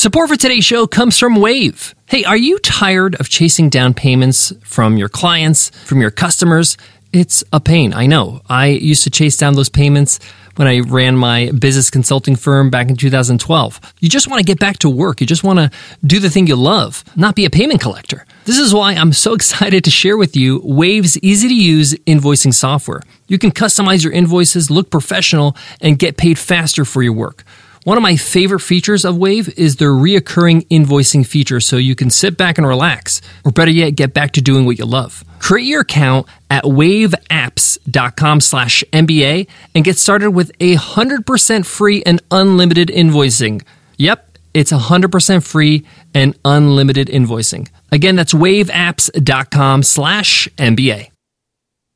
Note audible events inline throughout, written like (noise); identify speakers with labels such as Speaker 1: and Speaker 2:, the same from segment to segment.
Speaker 1: Support for today's show comes from Wave. Hey, are you tired of chasing down payments from your clients, from your customers? It's a pain, I know. I used to chase down those payments when I ran my business consulting firm back in 2012. You just want to get back to work. You just want to do the thing you love, not be a payment collector. This is why I'm so (laughs) excited to share with you Wave's easy to use invoicing software. You can customize your invoices, look professional, and get paid faster for your work. One of my favorite features of Wave is their reoccurring invoicing feature so you can sit back and relax, or better yet, get back to doing what you love. Create your account at waveapps.com slash MBA and get started with a 100% free and unlimited invoicing. Yep, it's 100% free and unlimited invoicing. Again, that's waveapps.com slash MBA.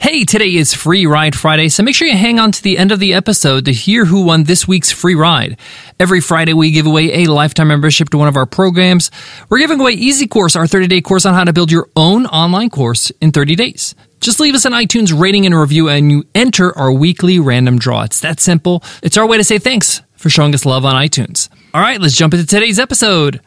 Speaker 1: Hey, today is Free Ride Friday, so make sure you hang on to the end of the episode to hear who won this week's free ride. Every Friday, we give away a lifetime membership to one of our programs. We're giving away Easy Course, our 30 day course on how to build your own online course in 30 days. Just leave us an iTunes rating and review, and you enter our weekly random draw. It's that simple. It's our way to say thanks for showing us love on iTunes. All right, let's jump into today's episode.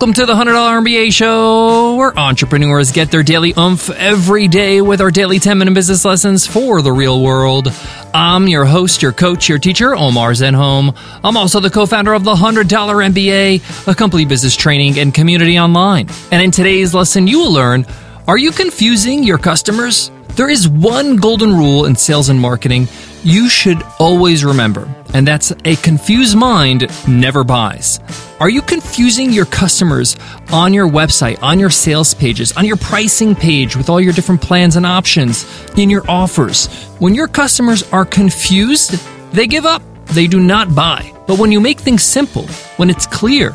Speaker 1: Welcome to the $100 MBA show, where entrepreneurs get their daily oomph every day with our daily 10 minute business lessons for the real world. I'm your host, your coach, your teacher, Omar Zenhom. I'm also the co founder of the $100 MBA, a complete business training and community online. And in today's lesson, you will learn are you confusing your customers? There is one golden rule in sales and marketing you should always remember, and that's a confused mind never buys. Are you confusing your customers on your website, on your sales pages, on your pricing page with all your different plans and options, in your offers? When your customers are confused, they give up. They do not buy. But when you make things simple, when it's clear,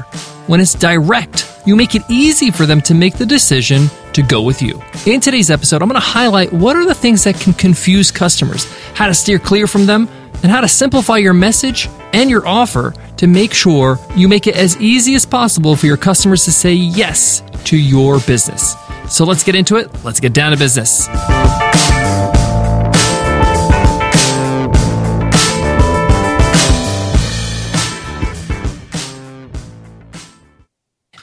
Speaker 1: when it's direct, you make it easy for them to make the decision to go with you. In today's episode, I'm going to highlight what are the things that can confuse customers, how to steer clear from them, and how to simplify your message and your offer to make sure you make it as easy as possible for your customers to say yes to your business. So let's get into it. Let's get down to business.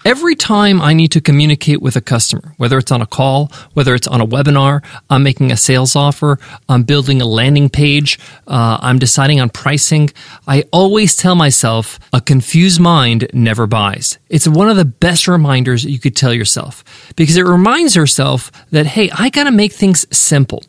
Speaker 1: Every time I need to communicate with a customer, whether it's on a call, whether it's on a webinar, I'm making a sales offer, I'm building a landing page, uh, I'm deciding on pricing, I always tell myself a confused mind never buys. It's one of the best reminders you could tell yourself because it reminds yourself that, hey, I got to make things simple.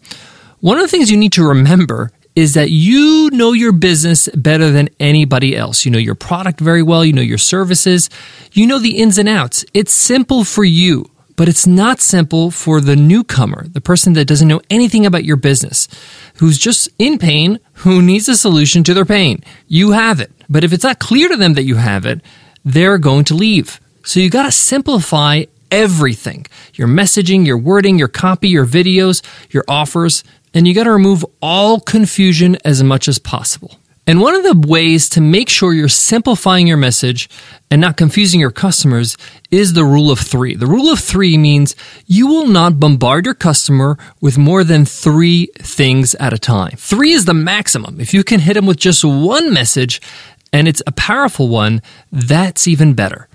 Speaker 1: One of the things you need to remember is that you know your business better than anybody else. You know your product very well, you know your services, you know the ins and outs. It's simple for you, but it's not simple for the newcomer, the person that doesn't know anything about your business, who's just in pain, who needs a solution to their pain. You have it. But if it's not clear to them that you have it, they're going to leave. So you got to simplify everything your messaging, your wording, your copy, your videos, your offers and you got to remove all confusion as much as possible. And one of the ways to make sure you're simplifying your message and not confusing your customers is the rule of three. The rule of three means you will not bombard your customer with more than three things at a time. Three is the maximum. If you can hit them with just one message and it's a powerful one, that's even better.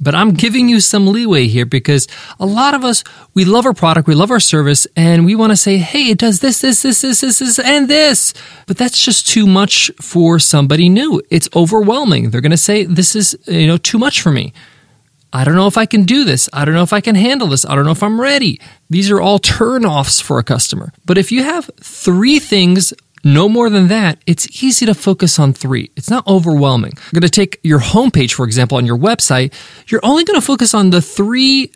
Speaker 1: But I'm giving you some leeway here because a lot of us, we love our product, we love our service, and we want to say, hey, it does this, this, this, this, this, this, and this. But that's just too much for somebody new. It's overwhelming. They're going to say, this is, you know, too much for me. I don't know if I can do this. I don't know if I can handle this. I don't know if I'm ready. These are all turnoffs for a customer. But if you have three things no more than that, it's easy to focus on three. It's not overwhelming. I'm going to take your homepage, for example, on your website. You're only going to focus on the three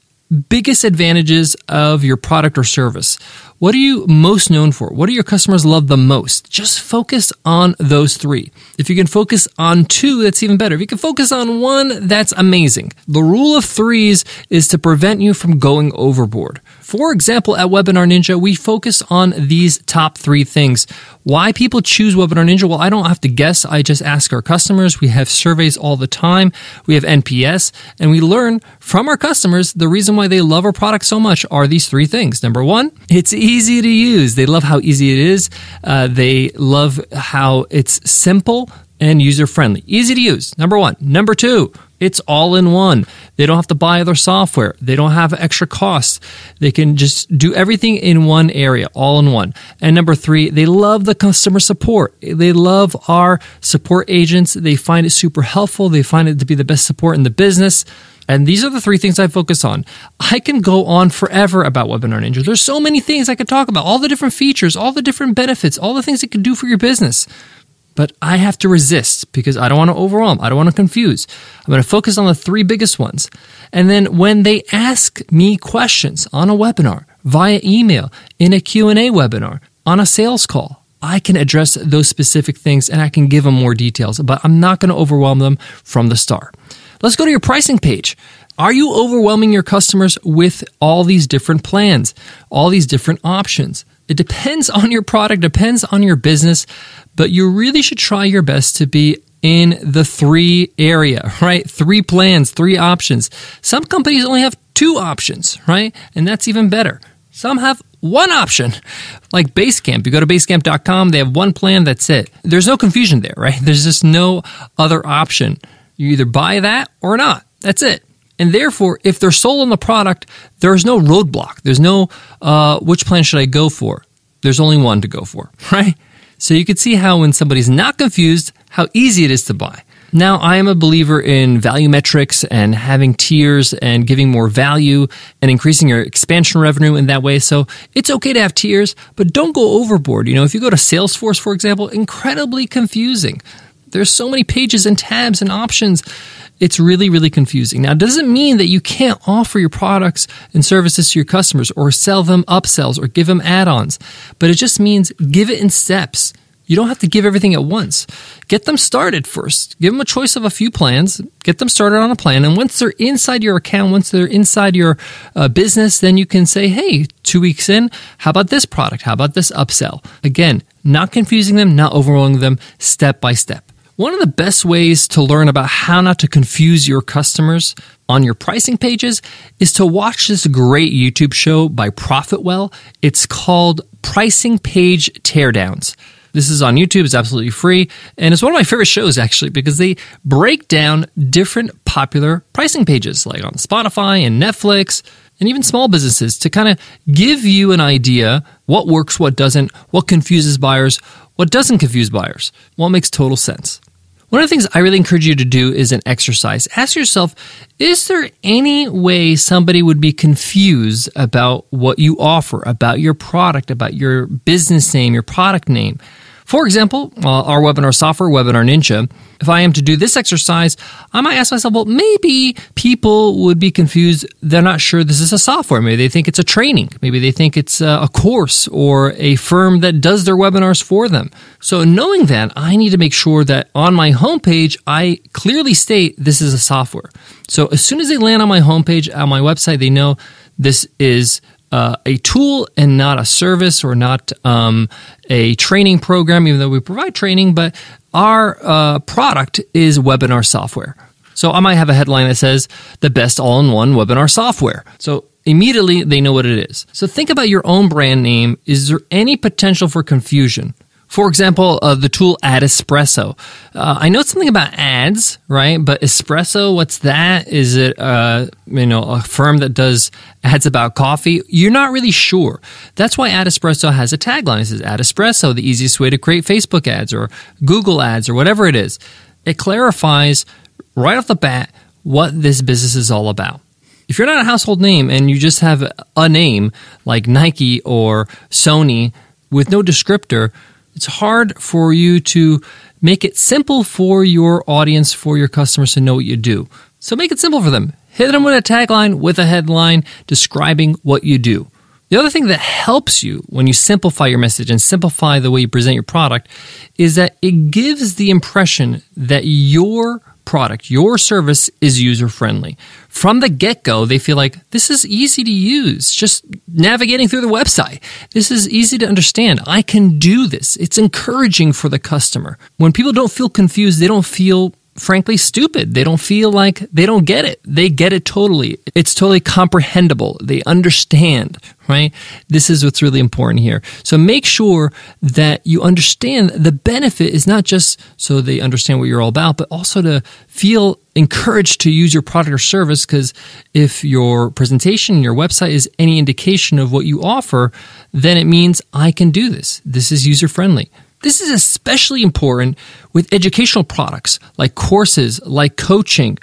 Speaker 1: biggest advantages of your product or service. What are you most known for? What do your customers love the most? Just focus on those three. If you can focus on two, that's even better. If you can focus on one, that's amazing. The rule of threes is to prevent you from going overboard. For example, at Webinar Ninja, we focus on these top three things. Why people choose Webinar Ninja? Well, I don't have to guess. I just ask our customers. We have surveys all the time. We have NPS and we learn from our customers the reason why they love our product so much are these three things. Number one, it's easy to use. They love how easy it is. Uh, they love how it's simple and user friendly. Easy to use. Number one. Number two, it's all in one. They don't have to buy other software. They don't have extra costs. They can just do everything in one area, all in one. And number three, they love the customer support. They love our support agents. They find it super helpful. They find it to be the best support in the business. And these are the three things I focus on. I can go on forever about Webinar Ninja. There's so many things I could talk about, all the different features, all the different benefits, all the things it can do for your business but I have to resist because I don't want to overwhelm. I don't want to confuse. I'm going to focus on the three biggest ones. And then when they ask me questions on a webinar, via email, in a Q&A webinar, on a sales call, I can address those specific things and I can give them more details, but I'm not going to overwhelm them from the start. Let's go to your pricing page. Are you overwhelming your customers with all these different plans, all these different options? It depends on your product, depends on your business, but you really should try your best to be in the three area, right? Three plans, three options. Some companies only have two options, right? And that's even better. Some have one option, like Basecamp. You go to basecamp.com, they have one plan, that's it. There's no confusion there, right? There's just no other option. You either buy that or not. That's it. And therefore, if they're sold on the product, there's no roadblock. There's no, uh, which plan should I go for? There's only one to go for, (laughs) right? So you can see how when somebody's not confused, how easy it is to buy. Now, I am a believer in value metrics and having tiers and giving more value and increasing your expansion revenue in that way. So it's okay to have tiers, but don't go overboard. You know, if you go to Salesforce, for example, incredibly confusing. There's so many pages and tabs and options it's really, really confusing. Now, it doesn't mean that you can't offer your products and services to your customers or sell them upsells or give them add ons, but it just means give it in steps. You don't have to give everything at once. Get them started first. Give them a choice of a few plans. Get them started on a plan. And once they're inside your account, once they're inside your uh, business, then you can say, hey, two weeks in, how about this product? How about this upsell? Again, not confusing them, not overwhelming them, step by step. One of the best ways to learn about how not to confuse your customers on your pricing pages is to watch this great YouTube show by Profitwell. It's called Pricing Page Teardowns. This is on YouTube, it's absolutely free, and it's one of my favorite shows actually because they break down different popular pricing pages like on Spotify and Netflix and even small businesses to kind of give you an idea what works, what doesn't, what confuses buyers, what doesn't confuse buyers, what makes total sense. One of the things I really encourage you to do is an exercise. Ask yourself, is there any way somebody would be confused about what you offer, about your product, about your business name, your product name? For example, uh, our webinar software, Webinar Ninja, if I am to do this exercise, I might ask myself, well, maybe people would be confused. They're not sure this is a software. Maybe they think it's a training. Maybe they think it's a course or a firm that does their webinars for them. So knowing that, I need to make sure that on my homepage, I clearly state this is a software. So as soon as they land on my homepage, on my website, they know this is uh, a tool and not a service or not um, a training program, even though we provide training, but our uh, product is webinar software. So I might have a headline that says the best all in one webinar software. So immediately they know what it is. So think about your own brand name. Is there any potential for confusion? For example, uh, the tool AdEspresso. Uh, I know something about ads, right? But espresso, what's that? Is it uh, you know a firm that does ads about coffee? You're not really sure. That's why AdEspresso has a tagline. It says AdEspresso, the easiest way to create Facebook ads or Google ads or whatever it is. It clarifies right off the bat what this business is all about. If you're not a household name and you just have a name like Nike or Sony with no descriptor, it's hard for you to make it simple for your audience, for your customers to know what you do. So make it simple for them. Hit them with a tagline with a headline describing what you do. The other thing that helps you when you simplify your message and simplify the way you present your product is that it gives the impression that your product, your service is user friendly. From the get go, they feel like this is easy to use, just navigating through the website. This is easy to understand. I can do this. It's encouraging for the customer. When people don't feel confused, they don't feel frankly stupid. They don't feel like they don't get it. They get it totally. It's totally comprehensible. They understand, right? This is what's really important here. So make sure that you understand the benefit is not just so they understand what you're all about, but also to feel encouraged to use your product or service because if your presentation, your website is any indication of what you offer, then it means I can do this. This is user friendly. This is especially important with educational products like courses, like coaching.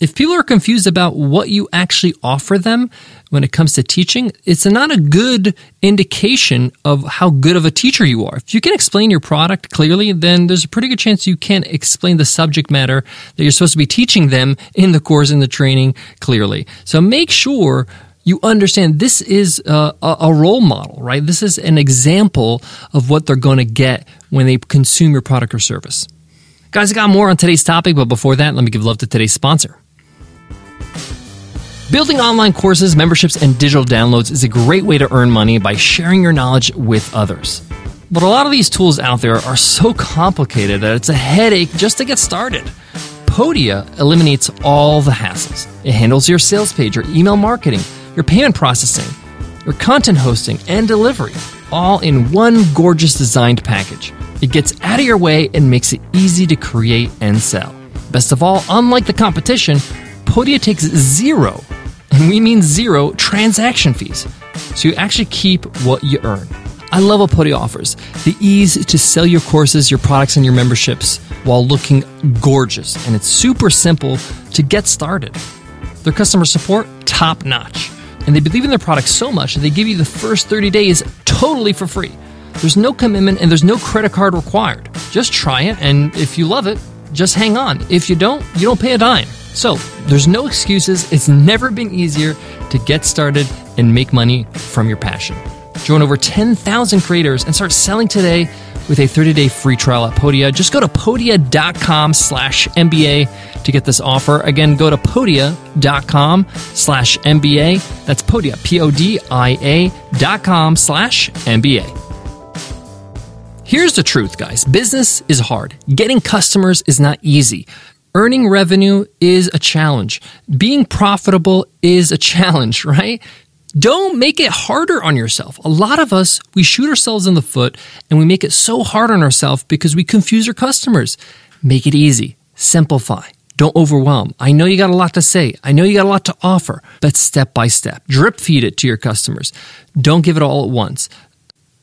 Speaker 1: If people are confused about what you actually offer them when it comes to teaching, it's not a good indication of how good of a teacher you are. If you can explain your product clearly, then there's a pretty good chance you can explain the subject matter that you're supposed to be teaching them in the course, in the training clearly. So make sure you understand this is a, a, role model, right? This is an example of what they're going to get when they consume your product or service. Guys, I got more on today's topic, but before that, let me give love to today's sponsor. Building online courses, memberships, and digital downloads is a great way to earn money by sharing your knowledge with others. But a lot of these tools out there are so complicated that it's a headache just to get started. Podia eliminates all the hassles. It handles your sales page, your email marketing, your payment processing, your content hosting, and delivery, all in one gorgeous designed package. It gets out of your way and makes it easy to create and sell. Best of all, unlike the competition, Podia takes zero, and we mean zero, transaction fees. So you actually keep what you earn. I love what Podia offers the ease to sell your courses, your products, and your memberships while looking gorgeous. And it's super simple to get started. Their customer support, top notch and they believe in their product so much that they give you the first 30 days totally for free. There's no commitment and there's no credit card required. Just try it, and if you love it, just hang on. If you don't, you don't pay a dime. So, there's no excuses. It's never been easier to get started and make money from your passion. Join over 10,000 creators and start selling today with a 30-day free trial at Podia. Just go to podia.com slash MBA to get this offer. Again, go to podia.com slash MBA. That's Podia, P-O-D-I-A dot com slash MBA. Here's the truth, guys. Business is hard. Getting customers is not easy. Earning revenue is a challenge. Being profitable is a (laughs) challenge, right? Don't make it harder on yourself. A lot of us, we shoot ourselves in the foot and we make it so hard on ourselves because we confuse our customers. Make it easy. Simplify. Don't overwhelm. I know you got a lot to say. I know you got a lot to offer, but step by step, drip feed it to your customers. Don't give it all at once.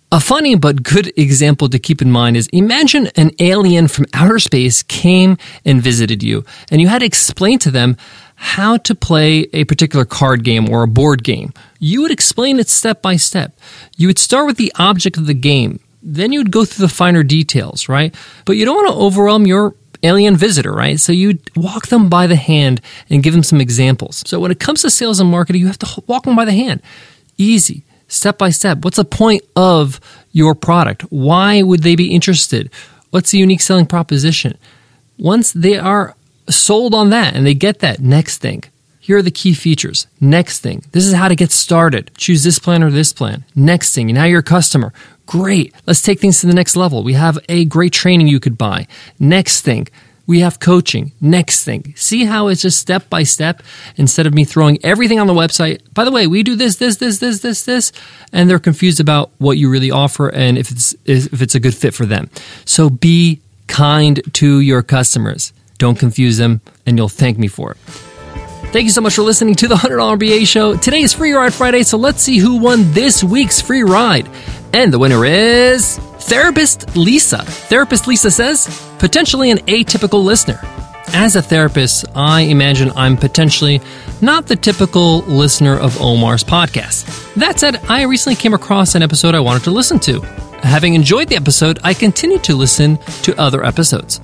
Speaker 1: A funny but good example to keep in mind is imagine an alien from outer space came and visited you, and you had to explain to them how to play a particular card game or a board game. You would explain it step by step. You would start with the object of the game. Then you would go through the finer details, right? But you don't want to overwhelm your alien visitor, right? So you walk them by the hand and give them some examples. So when it comes to sales and marketing, you have to walk them by the hand. Easy, step by step. What's the point of your product? Why would they be interested? What's the unique selling proposition? Once they are sold on that and they get that. Next thing. Here are the key features. Next thing. This is how to get started. Choose this plan or this plan. Next thing. And now you're a customer. Great. Let's take things to the next level. We have a great training you could buy. Next thing. We have coaching. Next thing. See how it's just step by step instead of me throwing everything on the website. By the way, we do this, this, this, this, this, this, and they're confused about what you really offer and if it's if it's a good fit for them. So be kind to your customers. Don't confuse them, and you'll thank me for it. Thank you so much for listening to the $100 MBA show. Today is Free Ride Friday, so let's see who won this week's free ride. And the winner is Therapist Lisa. Therapist Lisa says, potentially an atypical listener. As a therapist, I imagine I'm potentially not the typical listener of Omar's podcast. That said, I recently came across an episode I wanted to listen to. Having enjoyed the episode, I continued to listen to other episodes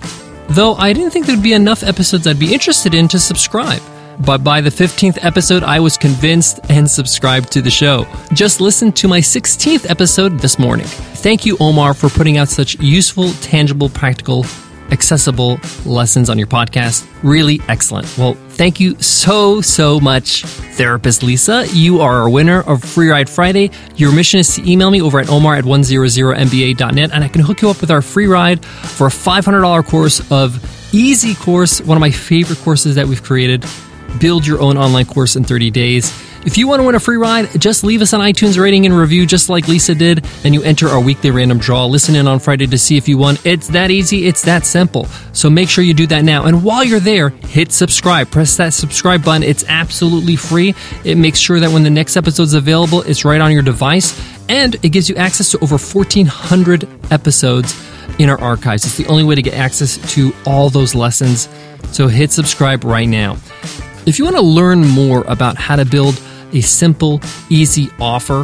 Speaker 1: though I didn't think there'd be enough episodes I'd be interested in to subscribe. but by the 15th episode, I was convinced and subscribed to the show. Just listen to my 16th episode this morning. Thank you, Omar, for putting out such useful, tangible, practical accessible lessons on your podcast. Really excellent. Well, thank you so, so much, Therapist Lisa. You are a winner of Free Ride Friday. Your mission is to email me over at omar at 100mba.net and I can hook you up with our free ride for a $500 course of Easy Course, one of my favorite courses that we've created. Build your own online course in 30 days. If you want to win a free ride, just leave us an iTunes rating and review just like Lisa did, and you enter our weekly random draw. Listen in on Friday to see if you won. It's that easy, it's that simple. So make sure you do that now. And while you're there, hit subscribe. Press that subscribe button. It's absolutely free. It makes sure that when the next episode is available, it's right on your device, and it gives you access to over 1,400 episodes in our archives. It's the only way to get access to all those lessons. So hit subscribe right now. If you want to learn more about how to build a simple, easy offer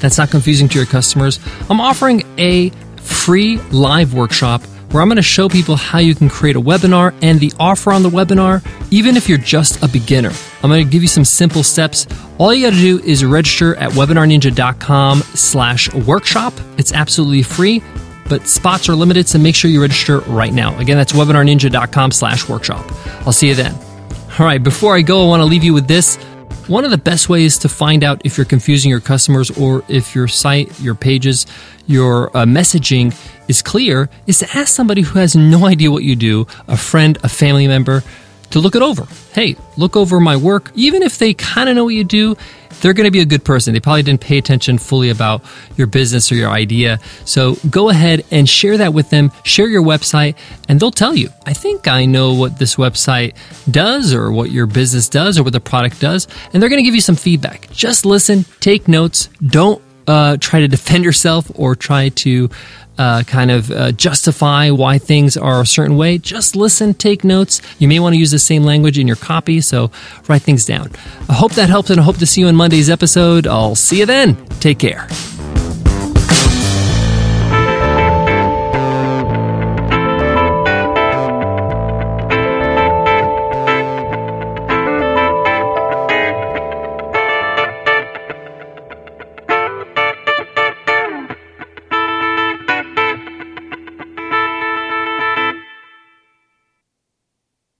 Speaker 1: that's not confusing to your customers, I'm offering a free live workshop where I'm going to show people how you can create a webinar and the offer on the webinar, even if you're just a beginner. I'm going to give you some simple steps. All you got to do is register at webinarninja.com slash workshop. It's absolutely free, but spots are limited, so make sure you register right now. Again, that's webinarninja.com slash workshop. I'll see you then. All right, before I go, I want to leave you with this. One of the best ways to find out if you're confusing your customers or if your site, your pages, your uh, messaging is clear is to ask somebody who has no idea what you do, a friend, a family member, to look it over. Hey, look over my work. Even if they kind of know what you do, they're going to be a good person. They probably didn't pay attention fully about your business or your idea. So go ahead and share that with them. Share your website and they'll tell you, I think I know what this website does or what your business does or what the product does. And they're going to give you some feedback. Just listen, take notes. Don't uh, try to defend yourself or try to uh, kind of uh, justify why things are a certain way, just listen, take notes. You may want to use the same language in your copy, so write things down. I hope that helps, and I hope to see you in Monday's episode. I'll see you then. Take care.